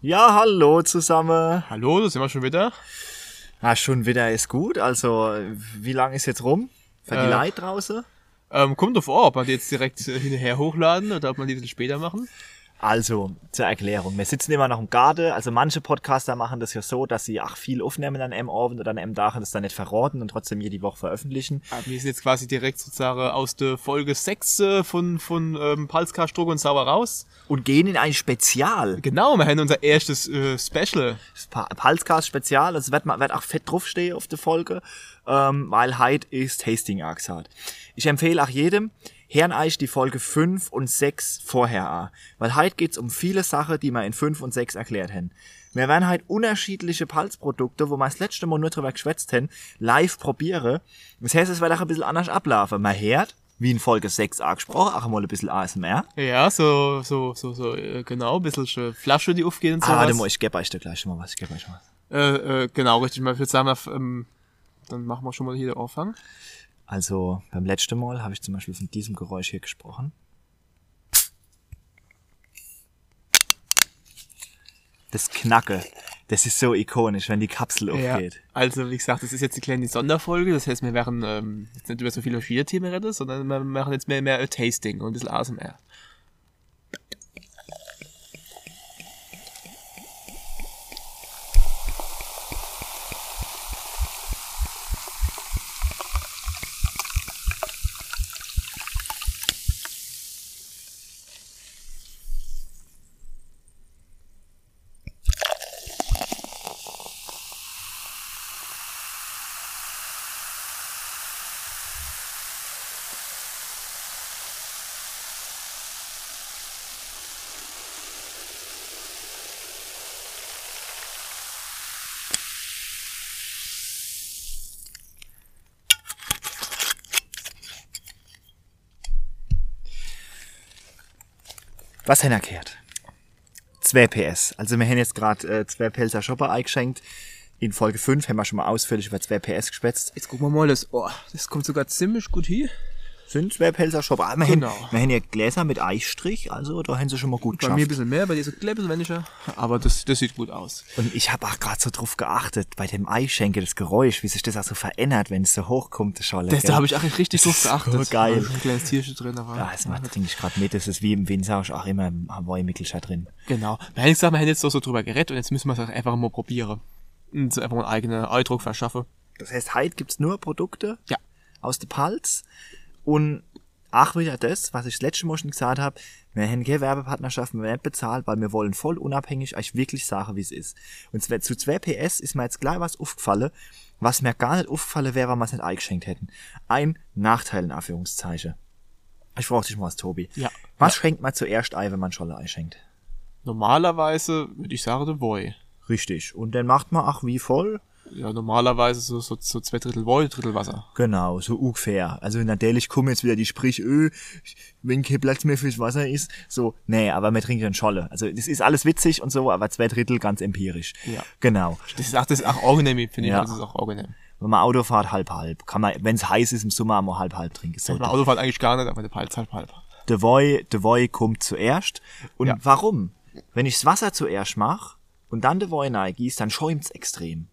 Ja, hallo zusammen. Hallo, da sind wir schon wieder. Ah, schon wieder ist gut. Also, wie lang ist jetzt rum? Für die Äh. Leute draußen? Ähm, kommt drauf an, ob wir die jetzt direkt äh, hinterher hochladen oder ob wir die ein bisschen später machen. Also, zur Erklärung. Wir sitzen immer noch im Garten. Also, manche Podcaster machen das ja so, dass sie ach viel aufnehmen an einem Abend oder an einem Tag und das dann nicht verraten und trotzdem jede Woche veröffentlichen. Aber wir sind jetzt quasi direkt sozusagen aus der Folge 6 äh, von, von ähm, Palska, Struck und Sauer raus. Und gehen in ein Spezial. Genau, wir haben unser erstes äh, Special. Das Pa- Palscast Spezial. Es wird, ma- wird auch fett draufstehen auf der Folge, ähm, weil heute ist Tasting angesagt. Ich empfehle auch jedem, hören euch die Folge 5 und 6 vorher an. Weil heute geht's um viele Sachen, die wir in 5 und 6 erklärt haben. Wir werden heute unterschiedliche Palzprodukte, wo wir das letzte Mal nur drüber geschwätzt haben, live probieren. Das heißt, es wird auch ein bisschen anders ablaufen. Man hört, wie in Folge 6 angesprochen, auch mal ein bisschen ASMR. Ja, so, so, so, so, äh, genau, ein bisschen Flasche, die aufgehen und Ah, sowas. warte mal, ich gebe euch da gleich mal was. Ich gebe euch was. Äh, äh, genau, richtig. Ich würde sagen, ähm, dann machen wir schon mal hier den Anfang. Also beim letzten Mal habe ich zum Beispiel von diesem Geräusch hier gesprochen. Das Knacke, das ist so ikonisch, wenn die Kapsel aufgeht. Also, wie gesagt, das ist jetzt die kleine Sonderfolge. Das heißt, wir werden ähm, jetzt nicht über so viele verschiedene Themen reden, sondern wir machen jetzt mehr, mehr Tasting und ein bisschen ASMR. Was haben wir gehört? 2 PS. Also wir haben jetzt gerade äh, zwei Pelzer Shopper eingeschenkt. In Folge 5 haben wir schon mal ausführlich über 2 PS geschwätzt. Jetzt gucken wir mal, das, oh, das kommt sogar ziemlich gut hier. Sind zwei Pelzer Shopper. Ah, wir, Genau. haben hier Gläser mit Eichstrich, also da haben sie schon mal gut Bei mir ein geschafft. bisschen mehr, bei dir so ein bisschen weniger. Aber das, das sieht gut aus. Und ich habe auch gerade so drauf geachtet, bei dem Eischenke, das Geräusch, wie sich das auch so verändert, wenn es so hochkommt, das Scholle. Das, da habe ich auch richtig drauf so geachtet. geil. Da ist Ein kleines Tierchen drin. Aber Ja, das macht, trinke ich gerade mit. Das ist wie im Winzer auch immer im Hawaii-Mickelscher drin. Genau. Wir haben gesagt, wir haben jetzt so, so drüber geredet und jetzt müssen wir es auch einfach mal probieren. Und so einfach mal einen eigenen Eindruck verschaffen. Das heißt, heute gibt's nur Produkte Ja. aus der Palz und ach wieder das, was ich das letzte Mal schon gesagt habe, wir haben keine Werbepartnerschaft, wir nicht bezahlt, weil wir wollen voll unabhängig euch wirklich sagen, wie es ist. Und zu 2 PS ist mir jetzt gleich was aufgefallen, was mir gar nicht aufgefallen wäre, wenn wir es nicht eingeschenkt hätten. Ein Nachteil in Anführungszeichen. Ich frage dich mal was, Tobi. Ja. Was schenkt man zuerst ein, wenn man Scholle einschenkt? Normalerweise würde ich sagen, der Boy. Richtig. Und dann macht man ach wie voll? Ja, normalerweise so, so, so zwei Drittel Boy, Drittel Wasser. Genau, so ungefähr. Also natürlich kommen jetzt wieder die Sprich, öh, wenn kein Platz mehr fürs Wasser ist. So, nee, aber wir trinken Scholle. Also das ist alles witzig und so, aber zwei Drittel ganz empirisch. Ja. Genau. Das ist auch, das ist auch angenehm, finde ich. Ja. Das ist auch angenehm. Wenn man Auto fährt, halb halb. Kann man, wenn es heiß ist im Sommer, mal halb halb trinken. So, Beim Autofahren eigentlich gar nicht, aber der Palz halb halb. der Voy, der Voy kommt zuerst. Und Ja. warum? Wenn ich das Wasser zuerst mache und dann der Voy gieß, dann schäumt's extrem.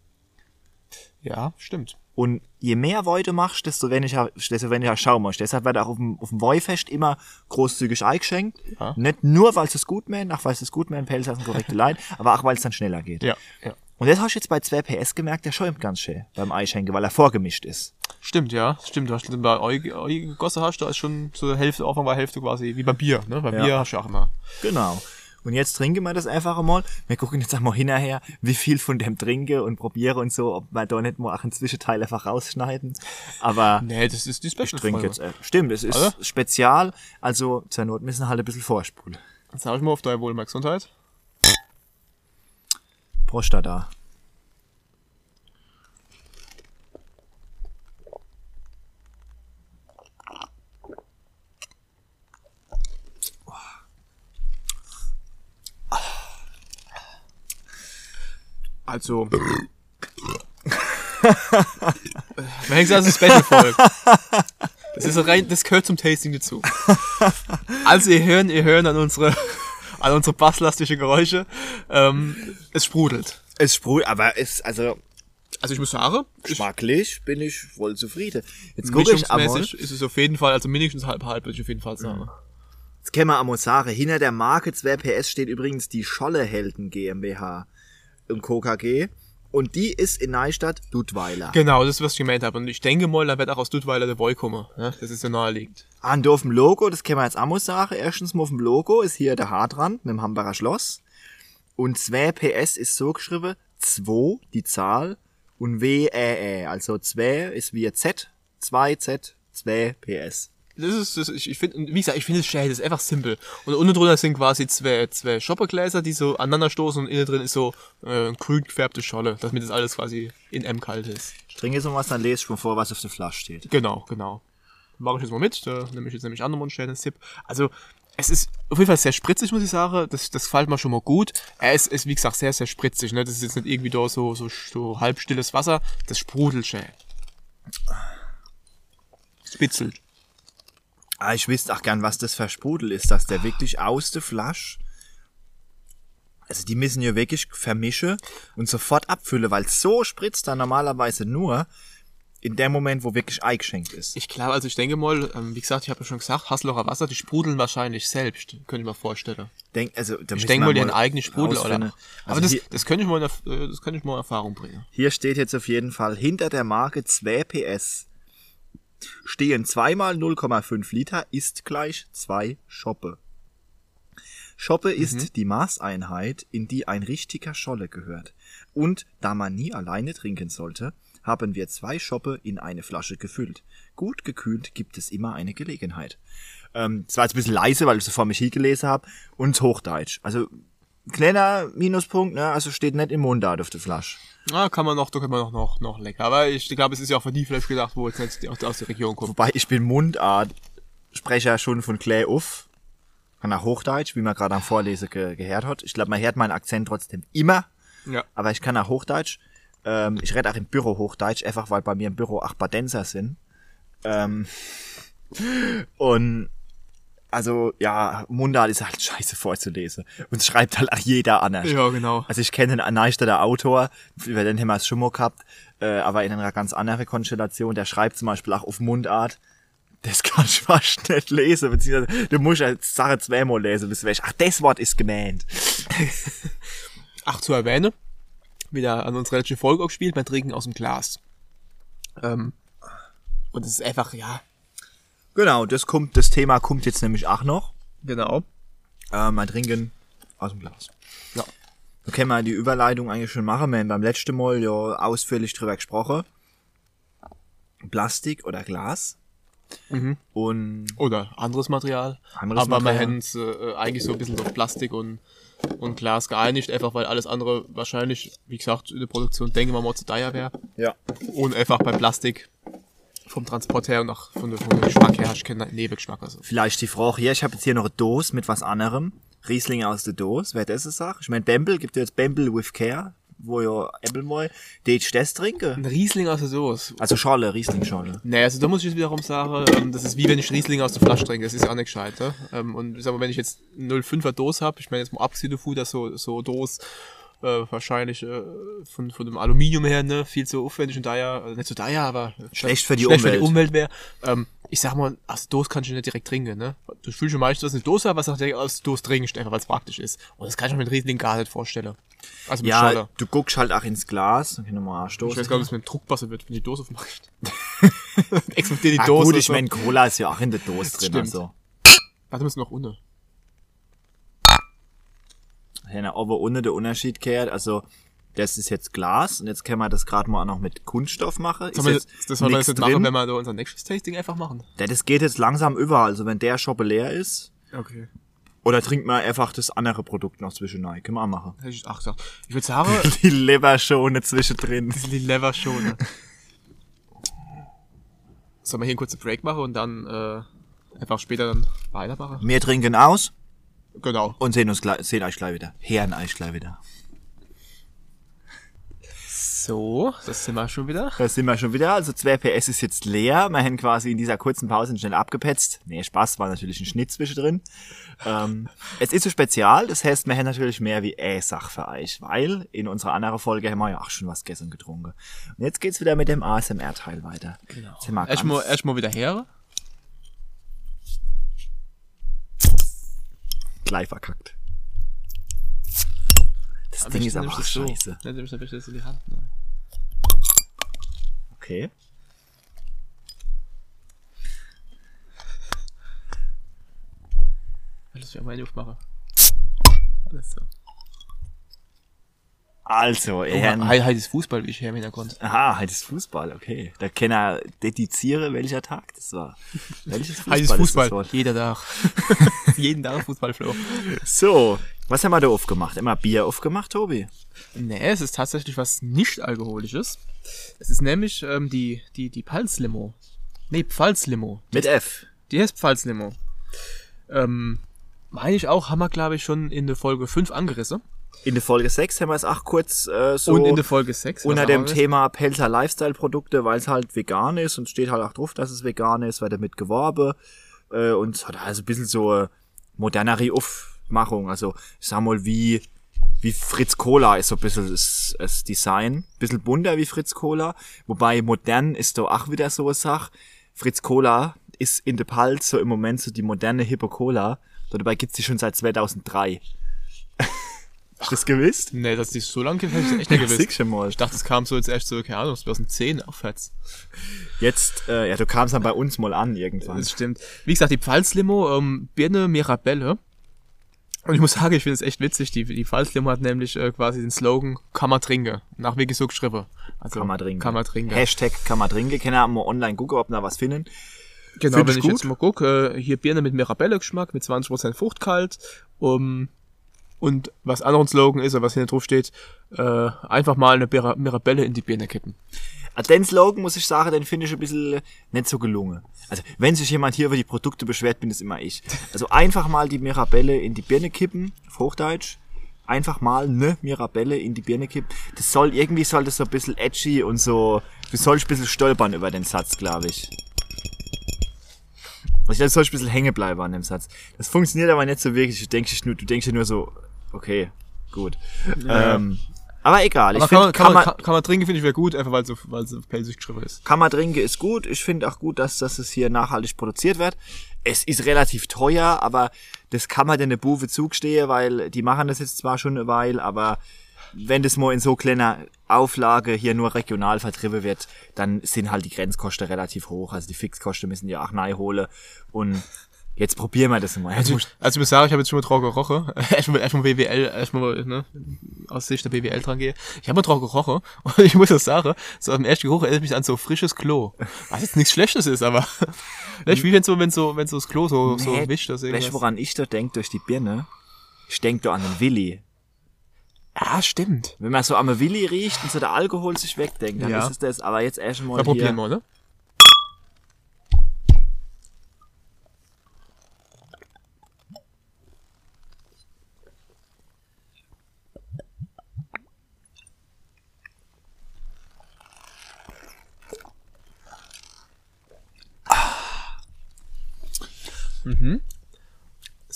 Ja, stimmt. Und je mehr du machst, desto weniger, desto weniger Schaum machst. Deshalb wird auch auf dem, auf dem Woi-Fest immer großzügig eingeschenkt. Ja. Nicht nur, weil es gut mähen, auch weil es gut mähen, Pelz hat eine korrekte Leid, aber auch weil es dann schneller geht. Ja, ja. Und das hast du jetzt bei 2 PS gemerkt, der schäumt ganz schön beim Eischenke, weil er vorgemischt ist. Stimmt, ja. Stimmt, du hast bei euch, euch gegossen hast, da ist schon die Hälfte, Anfang war Hälfte quasi wie bei Bier, ne? Bei Ja. Bier hast du auch immer. Genau. Und jetzt trinken wir das einfach einmal. Wir gucken jetzt einmal hinterher, wie viel von dem trinke und probiere und so, ob wir da nicht mal auch einen Zwischenteil einfach rausschneiden. Aber Nee, das ist die ich Special trinke Folge. jetzt, äh, stimmt, es ist Oder? spezial, also zur Not müssen wir halt ein bisschen vorspulen. Jetzt sag ich mal auf deine Wohl, mal Also. Man hat gesagt, das ist eine Special-Folge. Das ist rein, das gehört zum Tasting dazu. Also, ihr hören, ihr hören an unsere an unsere basslastige Geräusche. Ähm, es sprudelt. Es sprudelt, aber es, also, Also ich muss sagen, ich, geschmacklich bin ich voll zufrieden. Jetzt gucke ich einmal, ist es auf jeden Fall, also mindestens halb halb, würde ich auf jeden Fall sagen. jetzt können wir sagen, hinter der Marke 2 PS steht übrigens die Schollehelden GmbH und KKG. Und die ist in Neustadt Dudweiler. Genau, das ist, was ich gemeint habe. Und ich denke mal, da wird auch aus Dudweiler der Boy kommen. Ne? Das ist ja naheliegend. Und auf dem Logo, das können wir jetzt auch sagen. Erstens mal auf dem Logo ist hier der Hartrand mit dem Hambacher Schloss. Und 2 PS ist so geschrieben, 2, die Zahl, und W-E-E. Also 2 ist wie Z, 2 Z, 2 PS. Das ist, das, ich, ich finde, wie gesagt, ich finde es schön, das ist einfach simpel. Und unten drunter sind quasi zwei, zwei Shoppergläser, die so aneinander stoßen und innen drin ist so äh, grün gefärbte Scholle, damit das alles quasi in M kalt ist. Ich trinke jetzt noch was, dann lese ich mal vor, was auf der Flasche steht. Genau, genau. Mache ich jetzt mal mit, da nehme ich jetzt nämlich anderen Mund einen Sip. Also, es ist auf jeden Fall sehr spritzig, muss ich sagen. Das, das gefällt mir schon mal gut. Er ist, ist, wie gesagt, sehr, sehr spritzig. Ne? Das ist jetzt nicht irgendwie da so, so, so halbstilles Wasser. Das sprudelt schön. Spitzelt. Ah, ich wüsste auch gern, was das für Sprudel ist, dass der wirklich aus der Flasche, also die müssen ja wirklich vermischen und sofort abfüllen, weil so spritzt er normalerweise nur in dem Moment, wo wirklich eingeschenkt ist. Ich glaube, also ich denke mal, ähm, wie gesagt, ich habe ja schon gesagt, Haslocher Wasser, die sprudeln wahrscheinlich selbst, könnte ich mir vorstellen. Denk, also, da Ich denke mal, die haben eigene Sprudel, oder? Aber Also das, das könnte ich mal, in äh, das könnte ich mal in Erfahrung bringen. hier steht jetzt auf jeden Fall hinter der Marke 2 PS stehen zweimal 0,5 Liter ist gleich 2 Schoppe. Schoppe ist die Maßeinheit, in die ein richtiger Scholle gehört. Und da man nie alleine trinken sollte, haben wir zwei Schoppe in eine Flasche gefüllt. Gut gekühlt gibt es immer eine Gelegenheit. Ähm, das war jetzt ein bisschen leise, weil ich so vor mich hingelesen habe. Und Hochdeutsch. Also, kleiner Minuspunkt, ne? Also steht nicht im Mundart auf der Flasche. Ah, kann man noch, da kann man noch, noch, noch lecker. Aber ich glaube, es ist ja auch für die vielleicht gedacht, wo jetzt nicht aus, aus der Region kommt. Wobei ich bin Mundart, Sprecher schon von Clay Uff. Kann auch Hochdeutsch, wie man gerade am Vorlesen ge gehört hat. Ich glaube, man hört meinen Akzent trotzdem immer, Ja. aber ich kann auch Hochdeutsch. Ähm, ich rede auch im Büro Hochdeutsch, einfach weil bei mir im Büro acht Badenser sind. Ähm, und also ja, Mundart ist halt scheiße vorzulesen. Und es schreibt halt auch jeder anders. Ja, genau. Also ich kenne einen Neustädter Autor, über den haben wir es schon mal gehabt, äh, aber in einer ganz anderen Konstellation, der schreibt zum Beispiel auch auf Mundart, das kann ich fast nicht lesen, beziehungsweise du musst halt Sache zweimal lesen, bis du weißt, ach, das Wort ist gemeint. Ach, zu erwähnen, wieder an unserer letzten Folge auch gespielt, beim Trinken aus dem Glas. Ähm, und es ist einfach, ja, Genau, das kommt, das Thema kommt jetzt nämlich auch noch. genau. Äh, mein Trinken aus dem Glas. Ja. Da können wir die Überleitung eigentlich schon machen. Wir haben beim letzten Mal ja ausführlich drüber gesprochen. Plastik oder Glas. Mhm. Und Oder anderes Material. Anderes Aber Material. wir haben uns äh, eigentlich so ein bisschen auf Plastik und, und Glas geeinigt, einfach weil alles andere wahrscheinlich, wie gesagt, in der Produktion denken wir mal zu teuer wäre. ja. Und einfach bei Plastik vom Transport her und auch von der, vom Geschmack her, ich kenne einen Nebengeschmack. Also. Vielleicht die Frage hier, ich habe jetzt hier noch eine Dose mit was anderem. Riesling aus der Dose, wer das ist, sagt. Ich meine, Bamble, gibt ja jetzt Bamble with Care, wo ja Apple mal, die ich das trinke. Ein Riesling aus der Soße. Also Schorle, Riesling-Schorle. Nee, also da muss ich jetzt wiederum sagen, ähm, das ist wie wenn ich Riesling aus der Flasche trinke, das ist ja auch nicht gescheit. Ne? Ähm, und ich sag mal, wenn ich jetzt 0,5er Dose habe, ich meine jetzt mal abgesehen davon, dass so, so Dose äh, wahrscheinlich äh, von, von dem Aluminium her ne, viel zu aufwendig und daher, also nicht so daher, aber Schlecht für die schlecht für die Umwelt. Umwelt wäre. Ähm, ich sag mal, aus Dose kannst du nicht direkt trinken. Ne? Du fühlst schon meistens, dass eine Dose hast, was direkt aus Dose trinkst, einfach weil es praktisch ist. Und das kann ich mir mit Riesling gar nicht vorstellen. Also mit Ja, Scholle. du guckst halt auch ins Glas. Dann können wir mal Ich weiß gar nicht, ob es mit dem Druckwasser wird, wenn die Dose aufmacht. Explodiert die Dose. gut, ich so. meine, Cola ist ja auch in der Dose drin. Stimmt. Also. Warte, müssen noch unten. Ja, aber ohne der Unterschied kehrt, also das ist jetzt Glas und jetzt können wir das gerade mal auch noch mit Kunststoff machen. Sollen wir Ist das, jetzt das sollen wir nix jetzt machen, wenn wir da unser nächstes Tasting einfach machen? Ja, das geht jetzt langsam über. Also wenn der Shoppe leer ist, Okay. oder trinkt man einfach das andere Produkt noch zwischendurch. Können wir auch machen. Hätte ich auch gesagt. Ich würde sagen, Die Leberschone zwischendrin. das sind die Lever schon. Ne? Sollen wir hier einen kurzen Break machen und dann äh, einfach später dann weitermachen? Wir trinken aus Genau. und sehen uns gleich, sehen euch gleich wieder. Hören euch gleich wieder. So, das sind wir schon wieder. Da sind wir schon wieder. Also 2 PS ist jetzt leer. Wir haben quasi in dieser kurzen Pause schnell abgepetzt. Nee, Spaß, war natürlich ein Schnitt zwischendrin. Ähm, es ist so spezial, das heißt, wir haben natürlich mehr wie eine Sache für euch, weil in unserer anderen Folge haben wir ja auch schon was gestern getrunken. Und jetzt geht's wieder mit dem ASMR-Teil weiter. Genau. Erstmal, erstmal wieder her. Gleich verkackt. Das Aber Ding ich ist aber das so. scheiße. Ne, nimmst du in die Hand. Ne? Okay. Alles für meine aufmache. Alles so. Also, er. Heil, heil ist Fußball, wie ich im Hintergrund. Aha, heute ist Fußball, okay. Da kann er dediziere, welcher Tag das war. Welches Fußball, Heil ist Fußball. Jeder Tag. Jeden Tag Fußballflow. So, was haben wir da aufgemacht? Immer Bier aufgemacht, Tobi? Nee, es ist tatsächlich was nicht alkoholisches. Es ist nämlich ähm, die, die, die Pfalzlimo. Nee, Pfalzlimo. Mit F. Die heißt Pfalzlimo. Ähm, meine ich auch, haben wir glaube ich schon in der Folge 5 angerissen. In der Folge 6 haben wir es auch kurz äh, so Und in der Folge 6. unter dem. Thema Pelzer Lifestyle Produkte, weil es halt vegan ist und steht halt auch drauf, dass es vegan ist, wird damit geworben äh, und es hat also ein bisschen so eine modernere Aufmachung, also ich sag mal wie wie Fritz Cola ist so ein bisschen das, das Design, bisschen bunter wie Fritz Cola, wobei modern ist doch auch wieder so eine Sache. Fritz Cola ist in der Pals so im Moment so die moderne Hippe Cola, dabei gibt's die schon seit 2003. Hast du das gewusst? Nee, dass die so lange gibt, ich echt nicht gewusst. Mal. Ich dachte, es kam so jetzt erst so, keine Ahnung, es war 10 aufwärts. Jetzt, äh, ja, du kamst dann bei uns mal an irgendwann. Das stimmt. Wie gesagt, die Pfalzlimo, ähm, Birne Mirabelle. Und ich muss sagen, ich finde es echt witzig. Die, die Pfalzlimo hat nämlich äh, quasi den Slogan trinken. Nach wirklich so geschrieben. Also, man trinken. Hashtag trinken. Kann ja mal online gucken, ob da was finden. Genau, Find wenn ich ich jetzt mal gucke, äh, hier Birne mit Mirabelle-Geschmack, mit 20% Fruchtkalt. Um, und was anderen Slogan ist, oder was hier drauf steht, äh, einfach mal eine Mira- Mirabelle in die Birne kippen. Den Slogan, muss ich sagen, den finde ich ein bisschen nicht so gelungen. Also, wenn sich jemand hier über die Produkte beschwert, bin es immer ich. Also, einfach mal die Mirabelle in die Birne kippen, auf Hochdeutsch. Einfach mal ne Mirabelle in die Birne kippen. Das soll, irgendwie soll das so ein bisschen edgy und so, du sollst ein bisschen stolpern über den Satz, glaube ich. Also, ich sollst ein bisschen hängen bleiben an dem Satz. Das funktioniert aber nicht so wirklich. Du denkst, nur, du denkst nur so, okay, gut. Ähm, aber egal. Aber ich kann, man, finde, kann, man, kann, kann man trinken, finde ich wäre gut, einfach weil so, weil so pelzig geschrieben ist. Kammer trinken ist gut. Ich finde auch gut, dass, dass es hier nachhaltig produziert wird. Es ist relativ teuer, aber das kann man denn eine Buwe zugestehen, weil die machen das jetzt zwar schon eine Weile, aber wenn das mal in so kleiner Auflage hier nur regional vertrieben wird, dann sind halt die Grenzkosten relativ hoch. Also die Fixkosten müssen die auch neu holen. Und jetzt probieren wir das mal. Also, also ich muss sagen, ich habe jetzt schon mal drauf gerochen. erstmal, erstmal BWL, erstmal, ne, aus Sicht der BWL dran gehe. Ich habe mal drauf gerochen und ich muss das sagen, so am ersten Geruch erinnert mich an so frisches Klo. Was jetzt nichts Schlechtes ist, aber, weißt, du, wie wenn so, wenn so, wenn so das Klo so, so Nee, wischt, das weißt irgendwas. du, woran ich da denk durch die Birne? Ich denk da an den Willi. Ja, stimmt. Wenn man so am Willi riecht und so der Alkohol sich wegdenkt, dann Ja. ist es das. Aber jetzt erstmal Mal hier. probieren wir, ne?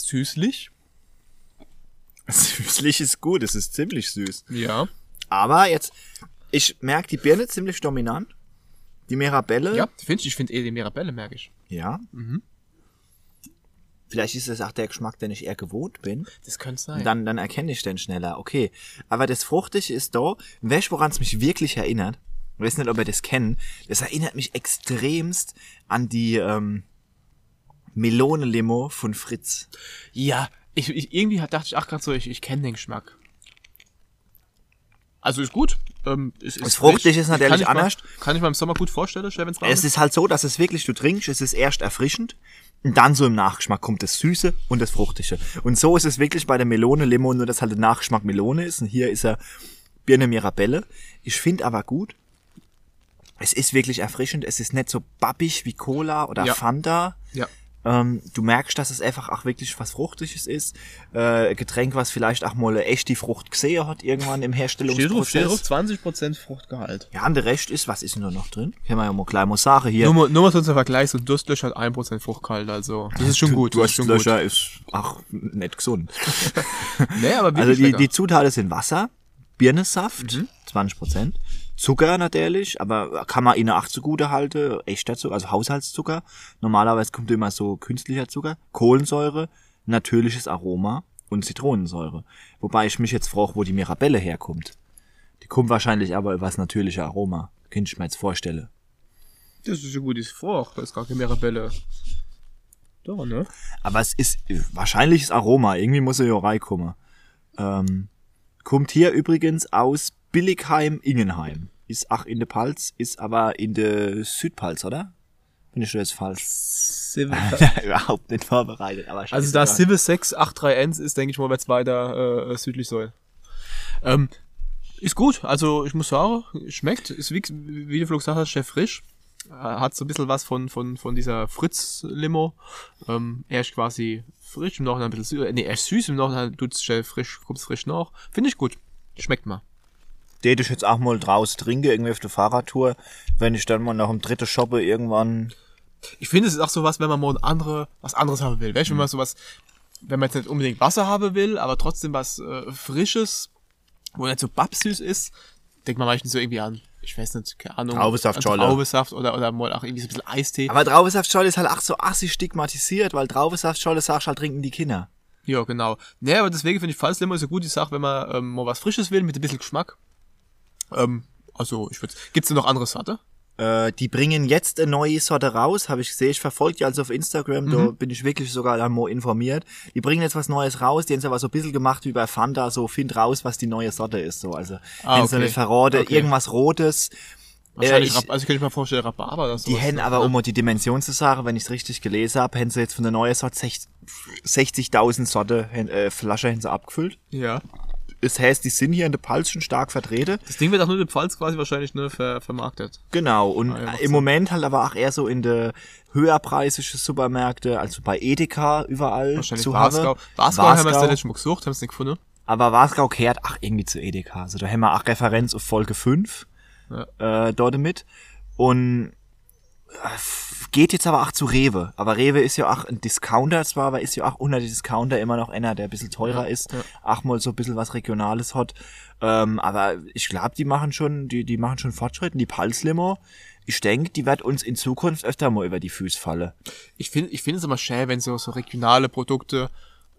Süßlich. Süßlich ist gut, es ist ziemlich süß. Ja. Aber jetzt, ich merke die Birne ziemlich dominant. Die Mirabelle. Ja, finde ich, ich finde eh die Mirabelle, merke ich. Ja. Vielleicht ist das auch der Geschmack, den ich eher gewohnt bin. Das könnte sein. Und dann, dann erkenne ich den schneller. Okay. Aber das Fruchtige ist da. Weißt woran es mich wirklich erinnert? Ich weiß nicht, ob ihr das kennen. Das erinnert mich extremst an die ähm, Melone-Limo von Fritz. Ja, ich, ich irgendwie hat- dachte ich, ach gerade so, ich, ich kenne den Geschmack. Also ist gut. Ähm, ist, ist Das Fruchtige frisch. ist natürlich kann anders. Mal, kann ich mal im Sommer gut vorstellen, wenn es Es ist halt so, dass es wirklich, du trinkst, es ist erst erfrischend und dann so im Nachgeschmack kommt das Süße und das Fruchtige. Und so ist es wirklich bei der Melone Limo, nur dass halt der Nachgeschmack Melone ist und hier ist er Birne Mirabelle. Ich finde aber gut, es ist wirklich erfrischend, es ist nicht so babbig wie Cola oder Ja. Fanta. Ja. Ähm, du merkst, dass es einfach auch wirklich was Fruchtiges ist. Äh, Getränk, was vielleicht auch mal eine echte Frucht gesehen hat, irgendwann im Herstellungsprozess. 20% Fruchtgehalt. Ja, und der Rest ist, was ist denn da noch drin? Können wir ja mal gleich mal sagen hier. Nur, mal- nur mal so zum Vergleich, so ein Durstlöscher hat 1% Fruchtgehalt, also das ist schon gut. Das ist schon gut. Durstlöscher ist auch nicht gesund. Nee, aber Also die, die Zutaten sind Wasser, Birnensaft, Mhm. 20 Prozent, Zucker natürlich, aber kann man ihnen auch zugute halten, echter Zucker, also Haushaltszucker. Normalerweise kommt immer so künstlicher Zucker, Kohlensäure, natürliches Aroma und Zitronensäure. Wobei ich mich jetzt frage, wo die Mirabelle herkommt. Die kommt wahrscheinlich aber über das natürliche Aroma. Könnte ich mir jetzt vorstellen. Das ist ein gutes Frucht, da ist gar keine Mirabelle. Doch, ne? Aber es ist wahrscheinliches Aroma. Irgendwie muss er ja reinkommen. Ähm, kommt hier übrigens aus Billigheim-Ingenheim. Ist auch in der Palz, ist aber in der Südpalz, oder? Bin ich schon jetzt falsch? Überhaupt nicht vorbereitet, aber Also da scheißegal. Civil 683 ist, denke ich mal, jetzt weiter äh, südlich soll. Ähm, ist gut, also ich muss sagen, schmeckt, ist wie, wie du Flug gesagt hast, sehr frisch. Äh, Hat so ein bisschen was von, von, von dieser Fritz-Limo. Ähm, erst quasi frisch, im Nachhinein ein bisschen süß. Nee, erst süß, im Nachhinein tut's schnell frisch, kommt's frisch nach. Finde ich gut. Schmeckt mal. Den ich jetzt auch mal draußen trinke, irgendwie auf der Fahrradtour, wenn ich dann mal nach dem dritten Shoppe irgendwann Ich finde, es ist auch sowas, wenn man mal ein andere, was anderes haben will. Weißt du, wenn man sowas, wenn man jetzt nicht unbedingt Wasser haben will, aber trotzdem was äh, Frisches, wo nicht so babsüß ist, denkt man meistens so irgendwie an, ich weiß nicht, keine Ahnung. Traubensaft, an Scholle. Traubensaft oder, oder mal auch irgendwie so ein bisschen Eistee. Aber Traubensaftschorle ist halt auch so assi stigmatisiert, weil Traubensaftschorle sagst halt trinken die Kinder. ja, genau. Nee, aber deswegen finde ich Falslimo so gut, die Sache, wenn man ähm, mal was Frisches will, mit ein bisschen Geschmack. Ähm, also, ich würde, gibt's denn noch andere Sorte? Äh, die bringen jetzt eine neue Sorte raus, habe ich gesehen. Ich verfolge die also auf Instagram, da bin ich wirklich sogar dann mal informiert. Die bringen jetzt was Neues raus, die haben es aber so ein bisschen gemacht wie bei Fanta, so find raus, was die neue Sorte ist. So. Also Ah, okay. nicht verraten, Okay. irgendwas Rotes. Wahrscheinlich, ich- Rhab- also ich könnte mir vorstellen, Rhabarber oder so. Die hätten aber, um mal die Dimension zu sagen, wenn ich es richtig gelesen habe, hätten sie jetzt von der neuen Sorte sech- 60.000 Sorte äh, Flasche hätten sie abgefüllt. Ja. Das heißt, die sind hier in der Pals schon stark vertreten. Das Ding wird auch nur in der Pfalz quasi wahrscheinlich ne, ver, vermarktet. Genau, und Ah, ja, im Moment halt aber auch eher so in der höherpreisige Supermärkte, also bei Edeka überall Wahrscheinlich zu Wasgau. Wasgau haben wir es schon mal gesucht, haben es nicht gefunden. Aber Wasgau kehrt ach irgendwie zu Edeka. Also da haben wir auch Referenz auf Folge 5 äh, dort mit. Und äh, geht jetzt aber auch zu Rewe. Aber Rewe ist ja auch ein Discounter zwar, aber ist ja auch unter die Discounter immer noch einer, der ein bisschen teurer ist. Auch mal so ein bisschen was Regionales hat. Ähm, aber ich glaube, die machen schon, die, die machen schon Fortschritte. Die Pulslimo, ich denke, die wird uns in Zukunft öfter mal über die Füße fallen. Ich finde ich finde es immer schön, wenn so, so regionale Produkte,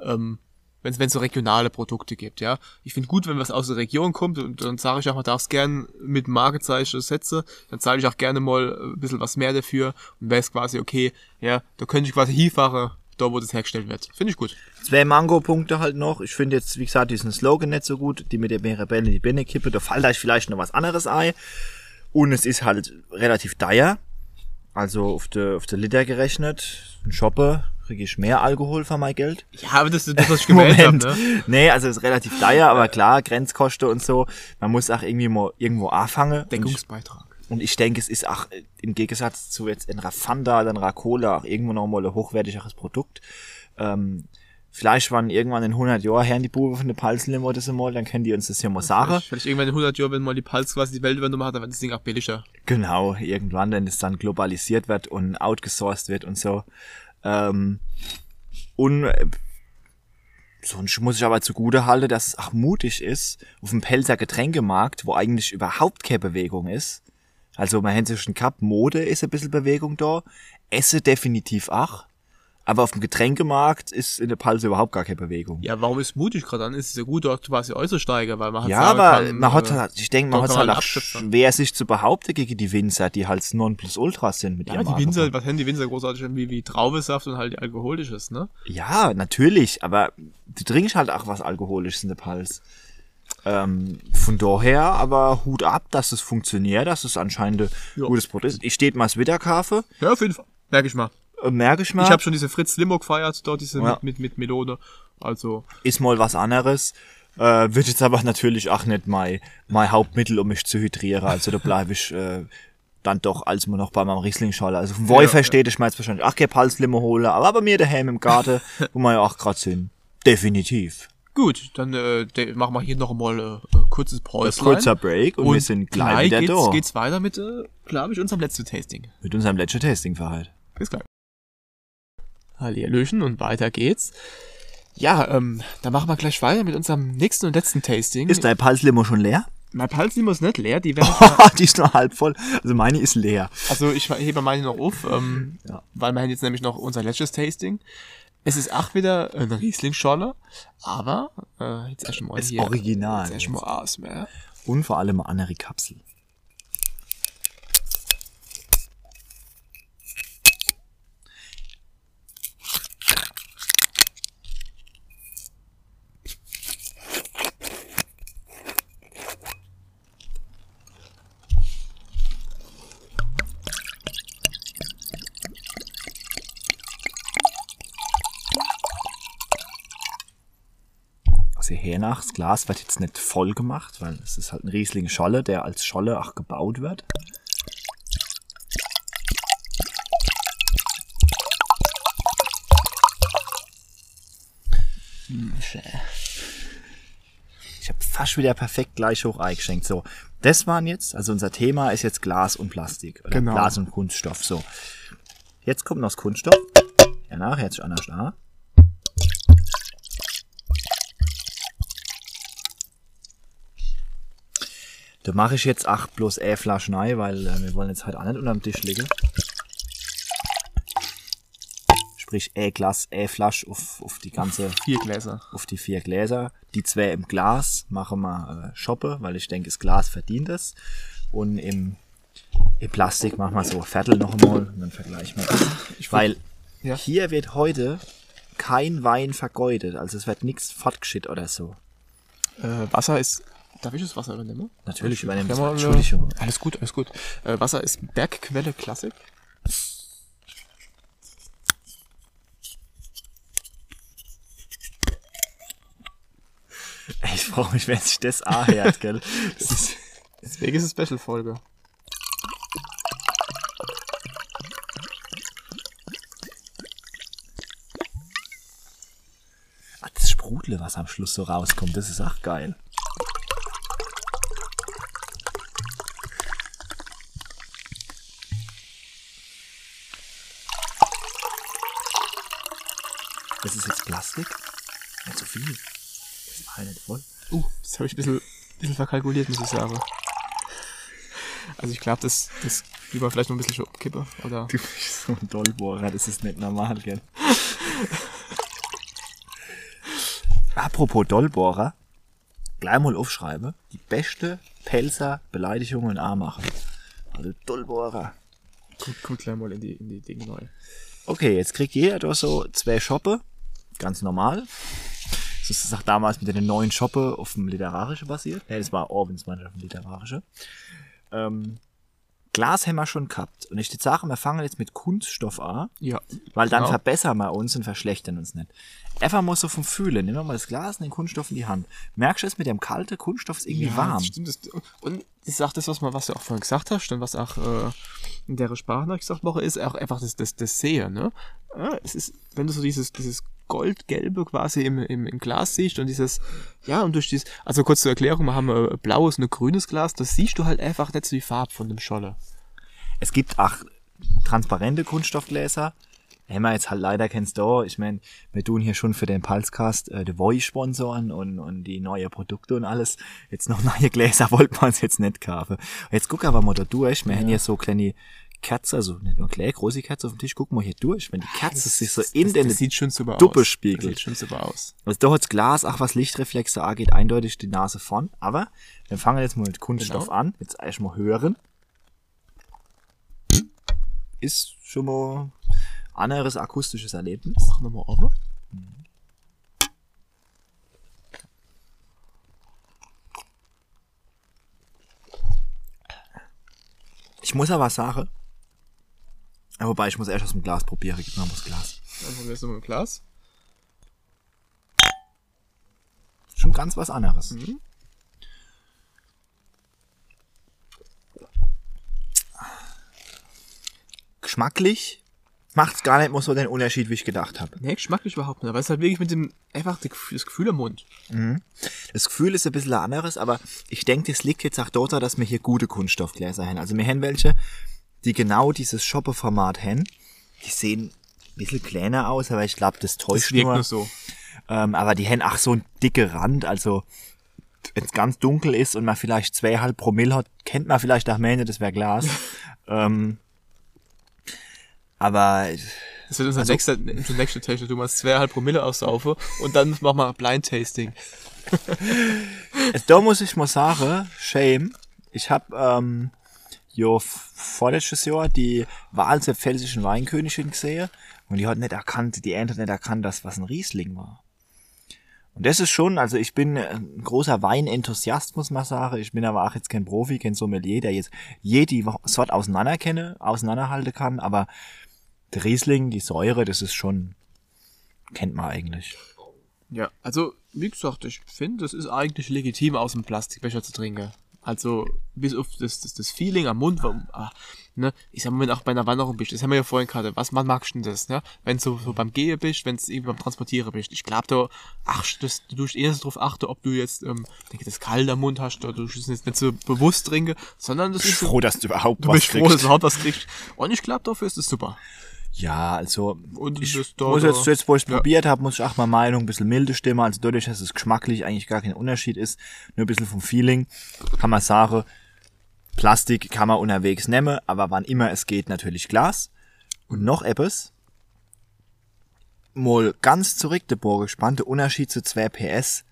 ähm, wenn es so regionale Produkte gibt, ja. Ich finde gut, wenn was aus der Region kommt und dann sage ich auch, man darf es gern mit Markezeichen setzen, dann zahle ich auch gerne mal ein bisschen was mehr dafür und wäre es quasi okay, ja, da könnte ich quasi hinfahren, da wo das hergestellt wird. Finde ich gut. Zwei Mango-Punkte halt noch. Ich finde jetzt, wie gesagt, diesen Slogan nicht so gut. Die mit der Mirabelle, die Birne-Kippe. Da fällt euch vielleicht noch was anderes ein. Und es ist halt relativ teuer. Also auf der, auf der Liter gerechnet. Ein Shopper kriege ich mehr Alkohol für mein Geld. Ja, aber das ist das, was ich gewählt habe, Moment. ne? Nee, also es ist relativ teuer, aber klar, Grenzkosten und so. Man muss auch irgendwie mal irgendwo anfangen. Deckungsbeitrag. und ich denke, es ist auch äh, im Gegensatz zu jetzt in Rafanda, dann Racola auch irgendwo noch mal ein hochwertigeres Produkt. Ähm, vielleicht waren irgendwann in 100 Jahren her die Bube von der Palslimo das mal, dann können die uns das ja mal sagen. Vielleicht, irgendwann in 100 Jahren, wenn mal die Pulse quasi die Welt übernommen hat, dann wird das Ding auch billiger. Genau, irgendwann, wenn es dann globalisiert wird und outgesourced wird und so. Ähm, und äh, sonst muss ich aber zugute halten, dass es auch mutig ist, auf dem Pelzer Getränkemarkt, wo eigentlich überhaupt keine Bewegung ist. Also man hätte sich schon gehabt, Mode ist ein bisschen Bewegung da, Esse definitiv auch. Aber auf dem Getränkemarkt ist in der Palse überhaupt gar keine Bewegung. Ja, warum ist mutig gerade dann? Ist es ja gut, dort quasi Äußersteiger, weil man hat Ja, aber kann, man hat äh, halt, ich denke, man hat halt auch schwer, sich zu behaupten gegen die Winzer, die halt Nonplusultra sind mit Ja, ihrem die Winzer, was haben die Winzer großartig wie, wie Traubesaft und halt alkoholisches, ne? Ja, natürlich, aber du trinkst halt auch was Alkoholisches in der Pals. Ähm, von daher, aber Hut ab, dass es funktioniert, dass es anscheinend ein Ja. gutes Produkt ist. Ich steht mal das Witterkafe, Ja, auf jeden Fall. Merke ich mal. Merke ich mal, Ich habe schon diese Fritz Limo gefeiert, dort diese Ja. mit, mit, mit Melone. Also, ist mal was anderes. Äh, wird jetzt aber natürlich auch nicht mein, mein Hauptmittel, um mich zu hydrieren. Also da bleibe ich äh, dann doch, als man noch bei meinem Riesling scholle. Also vom Wolf her steht, ich mir jetzt wahrscheinlich, ach, kein Palzlimmer holen, aber bei mir daheim im Garten, wo wir ja auch gerade sind. Definitiv. Gut, dann äh, machen wir hier noch mal äh, kurzes Pause. Kurzer Break und, wir sind gleich wieder geht's, da. geht's weiter mit, äh, glaube ich, unserem letzten Tasting. Mit unserem letzten Tasting für heute. Bis gleich. Hallihallöchen und weiter geht's. Ja, ähm, dann machen wir gleich weiter mit unserem nächsten und letzten Tasting. Ist dein Palzlimmer schon leer? mein Palzlimmer ist nicht leer, die werden die ist nur halb voll. Also meine ist leer. Also ich hebe meine noch auf, ähm, Ja. weil wir haben jetzt nämlich noch unser letztes Tasting. Es ist auch wieder ein Riesling-Scholle, aber äh, jetzt erstmal hier. Original. Jetzt erstmal aus, mehr. Und vor allem eine andere Kapsel. Hernach, das Glas wird jetzt nicht voll gemacht, weil es ist halt ein Riesling Scholle, der als Scholle auch gebaut wird. Ich habe fast wieder perfekt gleich hoch eingeschenkt. So, das waren jetzt, also unser Thema ist jetzt Glas und Plastik. Oder Genau. Glas und Kunststoff. So. Jetzt kommt noch das Kunststoff. Ja, nachher jetzt anders da. Da mache ich jetzt acht bloß eine Flasche rein, weil äh, wir wollen jetzt halt auch nicht unterm Tisch liegen. Sprich, ein Glas, eine Flasche auf, auf die ganze, Vier Gläser. auf die vier Gläser. Die zwei im Glas machen wir äh, Schoppe, weil ich denke, das Glas verdient es. Und im, im Plastik machen wir so ein Viertel noch einmal und dann vergleichen wir das. weil Ja. hier wird heute kein Wein vergeudet, also es wird nichts fortgeschickt oder so. Äh, Wasser ist. Darf ich das Wasser übernehmen? Natürlich übernehmen Ja, das. Entschuldigung. Alles gut, alles gut. Äh, Wasser ist Bergquelle Klassik. Ich frage mich, wer sich das anhört, gell? Das ist, Deswegen ist es Special-Folge. ah, das Sprudle, was am Schluss so rauskommt, das ist auch geil. Das ist jetzt Plastik? Nicht so viel. Das war nicht voll. Uh, das habe ich ein bisschen, bisschen verkalkuliert, muss ich sagen. Also ich glaube, das, das lieber vielleicht noch ein bisschen schon umkippe. Oder Du bist so ein Dollbohrer, das ist nicht normal, gell? Apropos Dollbohrer, gleich mal aufschreibe, die beste Pelzer Beleidigungen auch machen. Also Dollbohrer. guck, guck gleich mal in die, in die Dinge neu. Okay, jetzt kriegt jeder da so zwei Schoppe, ganz normal. Das auch damals mit den neuen Schoppe auf dem Literarische basiert. Ja, das war Orwins meine auf dem Literarische. Ähm, Glas haben wir schon gehabt. Und ich würde sagen, wir fangen jetzt mit Kunststoff an. Ja. Weil dann Genau. verbessern wir uns und verschlechtern uns nicht. Einfach mal so vom Fühlen. Nimm doch mal das Glas und den Kunststoff in die Hand. Merkst du es mit dem kalten Kunststoff ist irgendwie ja, warm. Das stimmt. Das, und das ist auch das, was, man, was du auch vorhin gesagt hast und was auch äh, in der Sprachnachricht gesagt Woche ist, auch einfach das, das, das Sehen. Ne? Es ist, wenn du so dieses, dieses Goldgelbe quasi im, im, im Glas siehst und dieses, ja, und durch dieses, also kurz zur Erklärung, wir haben ein blaues und ein grünes Glas, das siehst du halt einfach nicht so die Farbe von dem Scholle. Es gibt auch transparente Kunststoffgläser. Haben wir jetzt halt leider kennst du. Ich meine, wir tun hier schon für den Pulscast äh, die Voice sponsoren und, und die neue Produkte und alles. Jetzt noch neue Gläser wollten wir uns jetzt nicht kaufen. Jetzt guck aber mal da durch. Wir haben hier so kleine Kerzen, also nicht nur kleine, große Kerzen auf dem Tisch. Guck mal hier durch. Wenn die Kerze sich so in das, den das sieht schon super Duppe aus. spiegelt. Das sieht schon super aus. Also da hat's Glas, auch was Lichtreflexe angeht, eindeutig die Nase vorn. Aber wir fangen jetzt mal mit Kunststoff Genau. an. Jetzt erstmal hören. Ist schon mal anderes akustisches Erlebnis. Mach nochmal offen. Ich muss aber sagen, ja, wobei ich muss erst aus dem Glas probieren. Gib mir mal das Glas. Dann probierst du mit dem Glas. Schon ganz was anderes. geschmacklich macht's gar nicht mehr so den Unterschied, wie ich gedacht habe. Nee, geschmacklich überhaupt nicht. Aber es ist halt wirklich mit dem, einfach das Gefühl- im Mund. Das Gefühl ist ein bisschen anderes, aber ich denke, das liegt jetzt auch dort, dass wir hier gute Kunststoffgläser haben. Also wir haben welche, die genau dieses Shoppe-Format haben. Die sehen ein bisschen kleiner aus, aber ich glaube, das täuscht Das nur. nur so. Ähm, aber die haben auch so einen dicke Rand, also wenn es ganz dunkel ist und man vielleicht zweieinhalb Promille hat, kennt man vielleicht auch mehr nicht, das wäre Glas. ähm, aber Das wird unser Also- nächster, unser nächster Test. Du machst zweieinhalb Promille aussaufen und dann machen wir Blind Tasting. Da muss ich mal sagen, shame. Ich hab ähm, jo f- vorletztes Jahr die Wahl zur pfälzischen Weinkönigin gesehen und die hat nicht erkannt, die Ernte hat nicht erkannt, dass was ein Riesling war. Und das ist schon, also ich bin ein großer Weinenthusiast, muss man sagen. Ich bin aber auch jetzt kein Profi, kein Sommelier, der jetzt jede Sort auseinander kenne, auseinanderhalten kann, aber der Riesling, die Säure, das ist schon, kennt man eigentlich. Ja, also, wie gesagt, ich finde, es ist eigentlich legitim, aus dem Plastikbecher zu trinken. Also, bis auf das, das, das Feeling am Mund, warum, ah, ne, ich sag mal, wenn du auch bei einer Wanderung bist, das haben wir ja vorhin gerade, was man magst du denn das, ne? Wenn du so, so beim Gehen bist, wenn du irgendwie beim Transportieren bist. Ich glaube, da, ach, das, du musst eher darauf achten, ob du jetzt, ähm, denke, das kalt am Mund hast, oder du es jetzt nicht so bewusst trinken, sondern das Ich bin ist froh, dass du überhaupt du was bist froh, kriegst. dass du überhaupt was kriegst. Und ich glaube, dafür ist es super. Ja, also Und ich muss jetzt, jetzt wo ich es ja. probiert habe, muss ich auch mal Meinung ein bisschen milde stimmen. Also dadurch, dass es geschmacklich eigentlich gar kein Unterschied ist, nur ein bisschen vom Feeling, kann man sagen, Plastik kann man unterwegs nehmen, aber wann immer es geht, natürlich Glas. Und noch etwas, mal ganz zurück, der Bogen gespannt, der Unterschied zu 2 PS,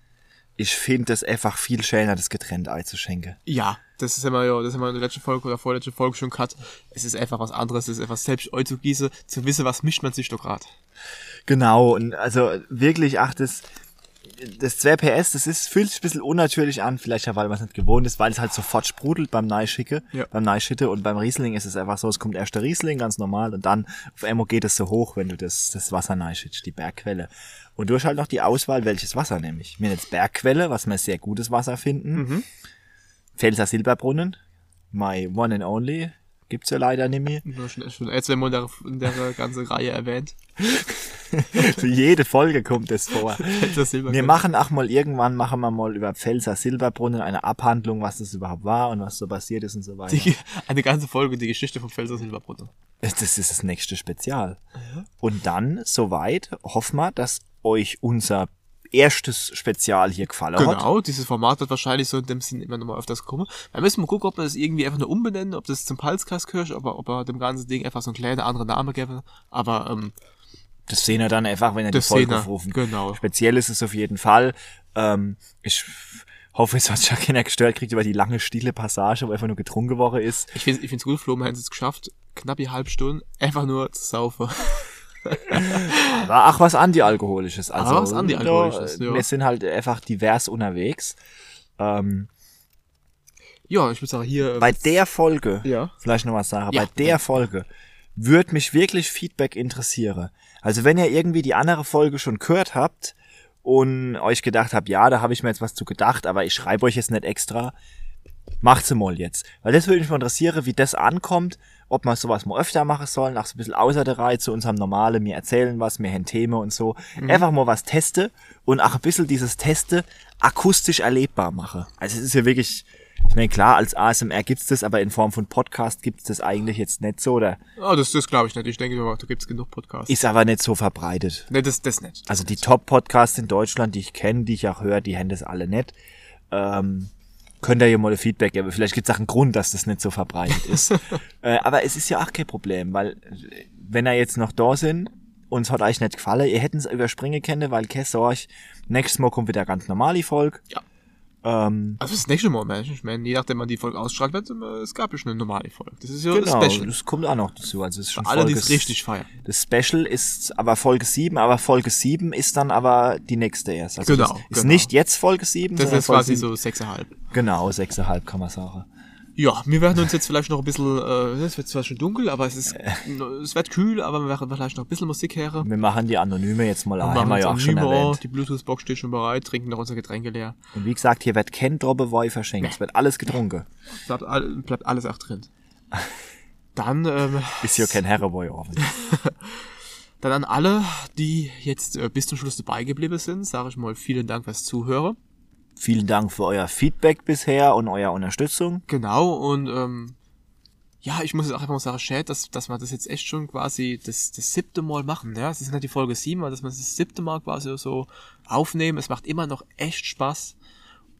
ich finde das einfach viel schöner, das getrennt einzuschenken. Ja, das ist immer, ja, das haben wir in der letzten Folge oder vorletzten Folge schon gehabt. Es ist einfach was anderes, es ist einfach selbst euch zu gießen, zu wissen, was mischt man sich doch grad. Genau, und also wirklich, ach, das, das 2 PS, das ist, fühlt sich ein bisschen unnatürlich an, vielleicht ja, weil man es nicht gewohnt ist, weil es halt sofort sprudelt beim Neischicke, Ja. beim Neischitte und beim Riesling ist es einfach so, es kommt erst der Riesling, ganz normal, und dann auf einmal geht es so hoch, wenn du das, das Wasser neischitzt, die Bergquelle. Und du hast halt noch die Auswahl, welches Wasser nämlich. Wir haben jetzt Bergquelle, was wir sehr gutes Wasser finden. Mhm. Pfälzer Silberbrunnen, my one and only, gibt's ja leider nicht mehr. Nur schon, schon jetzt, wenn man in der, in der ganzen Reihe erwähnt. Für jede Folge kommt es vor. Wir machen auch mal irgendwann, machen wir mal über Pfälzer Silberbrunnen eine Abhandlung, was das überhaupt war und was so passiert ist und so weiter. die, eine ganze Folge, die Geschichte vom Pfälzer Silberbrunnen. Das ist das nächste Spezial. Und dann, soweit, hoffen wir, dass euch unser erstes Spezial hier gefallen hat. Genau, dieses Format wird wahrscheinlich so in dem Sinn immer nochmal öfters kommen. Wir müssen mal gucken, ob wir das irgendwie einfach nur umbenennen, ob das zum Palzkast gehört, ob, ob wir dem ganzen Ding einfach so einen kleinen anderen Namen geben. Aber ähm, Das sehen wir dann einfach, wenn ihr die Folge aufrufen. genau. Speziell ist es auf jeden Fall. Ähm, ich hoffe, es hat schon keiner gestört kriegt über die lange, stille Passage, wo einfach nur getrunken worden ist. ich finde ich find's gut, Flo, wir haben es geschafft, knapp die halbe Stunde einfach nur zu saufen. Auch was Antialkoholisches. Also, Aber was Antialkoholisches, ja. Wir sind halt einfach divers unterwegs. Ähm, ja, ich würde sagen, hier... äh, bei der Folge, Ja. vielleicht noch was sagen, Ja. bei der Folge würde mich wirklich Feedback interessieren. Also wenn ihr irgendwie die andere Folge schon gehört habt und euch gedacht habt, ja, da habe ich mir jetzt was zu gedacht, aber ich schreibe euch jetzt nicht extra, macht's mal jetzt. Weil das würde mich mal interessieren, wie das ankommt, ob wir sowas mal öfter machen sollen, auch so ein bisschen außer der Reihe zu unserem normalen, mir erzählen was, mir haben Themen und so. Einfach mal was teste und auch ein bisschen dieses Teste akustisch erlebbar mache. Also es ist ja wirklich, ich meine, klar, als ASMR gibt's das, aber in Form von Podcast gibt's das eigentlich jetzt nicht so, oder oh, das, das glaube ich nicht. Ich denke, da gibt's genug Podcasts. ist aber nicht so verbreitet. nee, das, das nicht. Also die Top-Podcasts in Deutschland, die ich kenne, die ich auch höre, die haben das alle nicht. Ähm, könnt ihr ja mal Feedback geben. Vielleicht gibt es auch einen Grund, dass das nicht so verbreitet ist. äh, aber es ist ja auch kein Problem, weil wenn er jetzt noch da sind, uns hat euch nicht gefallen, ihr hätten es überspringen können, weil keine Sorge, nächstes Mal kommt wieder ganz normal die Folge. Ja. Ähm, Also das nächste Mal, Mensch. Ich meine, je nachdem, wann die Folge ausstrahlt wird, es gab ja schon eine normale Folge. Das ist ja genau, Special. das kommt auch noch dazu. Also es ist schon Alle, die Folge es richtig feiern. Das Special ist aber Folge 7, aber Folge 7 ist dann aber die nächste erst. Also Genau, das ist genau. nicht jetzt Folge 7, Das ist Folge quasi 7. so 6,5. Genau, 6,5 kann man sagen. Ja, wir werden uns jetzt vielleicht noch ein bisschen, äh, es wird zwar schon dunkel, aber es ist, es wird kühl, aber wir werden vielleicht noch ein bisschen Musik hören. Wir machen die Anonyme jetzt mal, Wir haben wir ja auch schon erwähnt. die Bluetooth-Box steht schon bereit, trinken noch unsere Getränke leer. Und wie gesagt, hier wird kein Droppe Wein verschenkt, es wird alles getrunken. Bleibt, all, bleibt alles auch drin. Dann, ähm, Ist ja kein Herreboy offen. dann an alle, die jetzt äh, bis zum Schluss dabei geblieben sind, sage ich mal vielen Dank fürs Zuhören. Vielen Dank für euer Feedback bisher und euer Unterstützung. Genau, und ähm, ja, ich muss jetzt auch einfach mal sagen, Chat, dass, dass wir das jetzt echt schon quasi das, das siebte Mal machen. Ja, es ist nicht die Folge sieben, aber dass wir das siebte Mal quasi so aufnehmen. Es macht immer noch echt Spaß.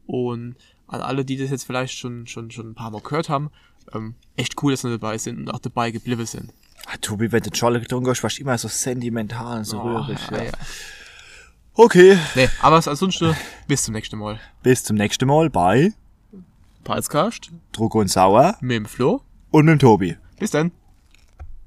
Und an alle, die das jetzt vielleicht schon, schon, schon ein paar Mal gehört haben, ähm, echt cool, dass wir dabei sind und auch dabei geblieben sind. Ah, Tobi, wenn du Scholle getrunken hast, warst du immer so sentimental und so Oh, rührig. ja, Ja. Okay, Nee, aber ansonsten, bis zum nächsten Mal. bis zum nächsten Mal bei Palzcast Druck und Sauer mit dem Flo. und mit dem Tobi. Bis dann.